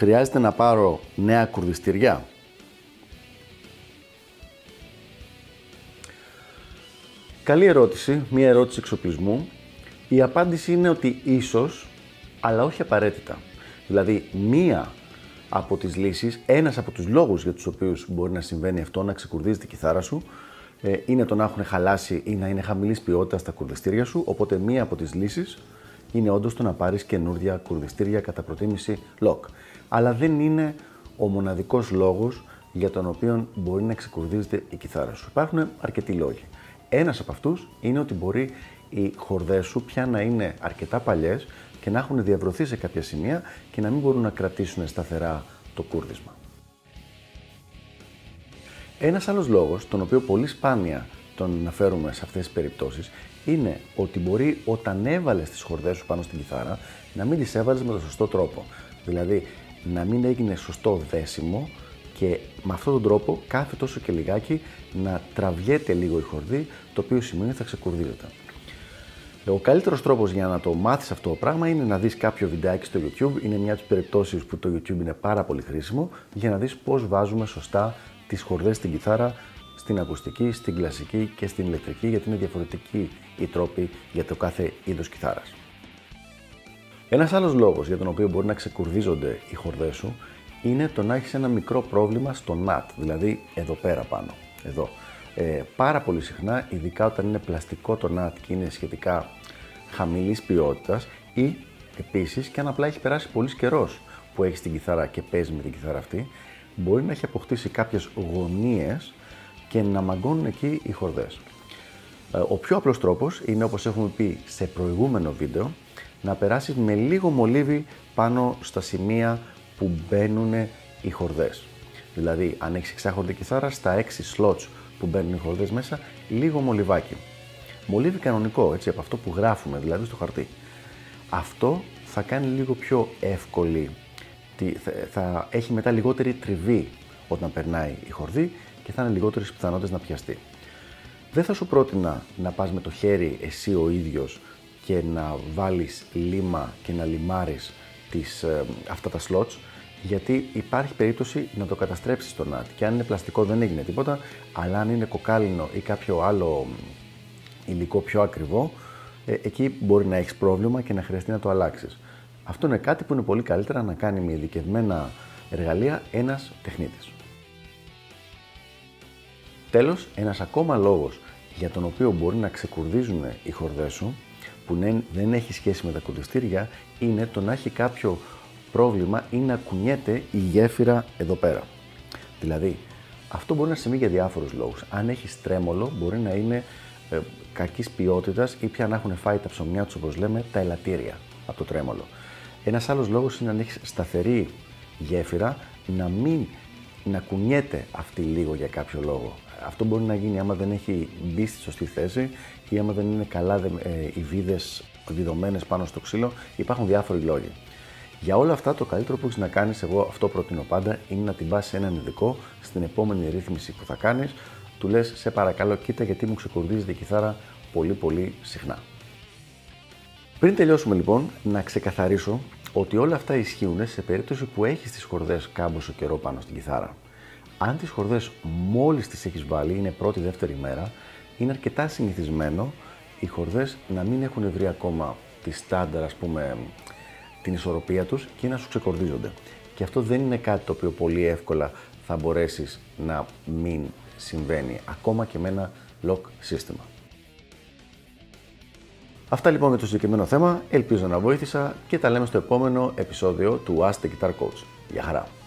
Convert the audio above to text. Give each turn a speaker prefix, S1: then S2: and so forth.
S1: Χρειάζεται να πάρω νέα κουρδιστήρια; Καλή ερώτηση, μία ερώτηση εξοπλισμού. Η απάντηση είναι ότι ίσως, αλλά όχι απαραίτητα. Δηλαδή, μία από τις λύσεις, ένας από τους λόγους για τους οποίους μπορεί να συμβαίνει αυτό, να ξεκουρδίζεται η κιθάρα σου, ε, είναι το να έχουν χαλάσει ή να είναι χαμηλής ποιότητας στα κουρδιστήρια σου. Οπότε, μία από τις λύσεις είναι όντως το να πάρεις καινούργια κουρδιστήρια κατά προτίμηση lock. Αλλά δεν είναι ο μοναδικός λόγος για τον οποίο μπορεί να ξεκουρδίζεται η κιθάρα σου. Υπάρχουν αρκετοί λόγοι. Ένας από αυτούς είναι ότι μπορεί οι χορδές σου πια να είναι αρκετά παλιές και να έχουν διαβρωθεί σε κάποια σημεία και να μην μπορούν να κρατήσουν σταθερά το κούρδισμα. Ένας άλλος λόγος, τον οποίο πολύ σπάνια τον αναφέρουμε σε αυτές τις περιπτώσεις, είναι ότι μπορεί όταν έβαλες τις χορδές σου πάνω στην κιθάρα να μην τις έβαλες με τον σωστό τρόπο. Δηλαδή να μην έγινε σωστό δέσιμο και με αυτόν τον τρόπο κάθε τόσο και λιγάκι να τραβιέται λίγο η χορδή, το οποίο σημαίνει ότι θα ξεκουρδίζεται. Ο καλύτερος τρόπος για να το μάθεις αυτό το πράγμα είναι να δεις κάποιο βιντεάκι στο YouTube. Είναι μια από τις περιπτώσεις που το YouTube είναι πάρα πολύ χρήσιμο για να δεις πώς βάζουμε σωστά τις χορδές στην κιθάρα, στην ακουστική, στην κλασική και στην ηλεκτρική, γιατί είναι διαφορετική η τρόπη για το κάθε είδος κιθάρας. Ένας άλλος λόγος για τον οποίο μπορεί να ξεκουρδίζονται οι χορδές σου είναι το να έχεις ένα μικρό πρόβλημα στο NAT, δηλαδή εδώ πέρα πάνω. Εδώ. Ε, πάρα πολύ συχνά, ειδικά όταν είναι πλαστικό το NAT και είναι σχετικά χαμηλής ποιότητας ή επίσης και αν απλά έχει περάσει πολύς καιρός που έχεις την κιθάρα και παίζει με την κιθάρα αυτή, μπορεί να έχει αποκτήσει κάποιες γωνίες και να μαγκώνουν εκεί οι χορδές. Ε, ο πιο απλός τρόπος είναι όπως έχουμε πει σε προηγούμενο βίντεο να περάσεις με λίγο μολύβι πάνω στα σημεία που μπαίνουν οι χορδές. Δηλαδή αν έχεις εξάχορδη κιθάρα στα 6 slots που μπαίνουν οι χορδές μέσα λίγο μολυβάκι. Μολύβι κανονικό, έτσι, από αυτό που γράφουμε, δηλαδή στο χαρτί. Αυτό θα κάνει λίγο πιο εύκολη θα έχει μετά λιγότερη τριβή όταν περνάει η χορδή και θα είναι λιγότερες πιθανότητες να πιαστεί. Δεν θα σου πρότεινα να πας με το χέρι εσύ ο ίδιος και να βάλεις λίμα και να λιμάρεις τις, ε, αυτά τα slots γιατί υπάρχει περίπτωση να το καταστρέψεις το νατ και αν είναι πλαστικό δεν έγινε τίποτα αλλά αν είναι κοκάλινο ή κάποιο άλλο υλικό πιο ακριβό ε, εκεί μπορεί να έχεις πρόβλημα και να χρειαστεί να το αλλάξεις. Αυτό είναι κάτι που είναι πολύ καλύτερα να κάνει με ειδικευμένα εργαλεία ένας τεχνίτης. Τέλος, ένας ακόμα λόγος για τον οποίο μπορεί να ξεκουρδίζουν οι χορδές σου, που δεν έχει σχέση με τα κουρδιστήρια, είναι το να έχει κάποιο πρόβλημα ή να κουνιέται η γέφυρα εδώ πέρα. Δηλαδή, αυτό μπορεί να συμβεί για διάφορους λόγους. Αν έχεις τρέμολο, μπορεί να είναι ε, κακής ποιότητας ή πια να έχουν φάει τα ψωμιά τους, όπως λέμε, τα ελαττήρια από το τρέμολο. Ένας άλλος λόγος είναι να έχεις σταθερή γέφυρα, να μην να κουνιέται αυτή λίγο για κάποιο λόγο. Αυτό μπορεί να γίνει άμα δεν έχει μπει στη σωστή θέση ή άμα δεν είναι καλά ε, οι βίδες βιδωμένες πάνω στο ξύλο. Υπάρχουν διάφοροι λόγοι. Για όλα αυτά, το καλύτερο που έχεις να κάνεις, εγώ αυτό προτείνω πάντα, είναι να την πας σε έναν ειδικό στην επόμενη ρύθμιση που θα κάνεις. Του λες: Σε παρακαλώ, κοίτα γιατί μου ξεκουρδίζει η κιθάρα πολύ πολύ συχνά. Πριν τελειώσουμε λοιπόν, να ξεκαθαρίσω ότι όλα αυτά ισχύουν σε περίπτωση που έχεις τις χορδές κάμποσο καιρό πάνω στην κιθάρα. Αν τις χορδές μόλις τις έχεις βάλει, είναι πρώτη-δεύτερη μέρα, είναι αρκετά συνηθισμένο οι χορδές να μην έχουν βρει ακόμα τη στάνταρ, ας πούμε, την ισορροπία τους και να σου ξεκορδίζονται. Και αυτό δεν είναι κάτι το οποίο πολύ εύκολα θα μπορέσεις να μην συμβαίνει, ακόμα και με ένα lock σύστημα. Αυτά λοιπόν για το συγκεκριμένο θέμα. Ελπίζω να βοήθησα και τα λέμε στο επόμενο επεισόδιο του Ask the Guitar Coach. Γεια χαρά!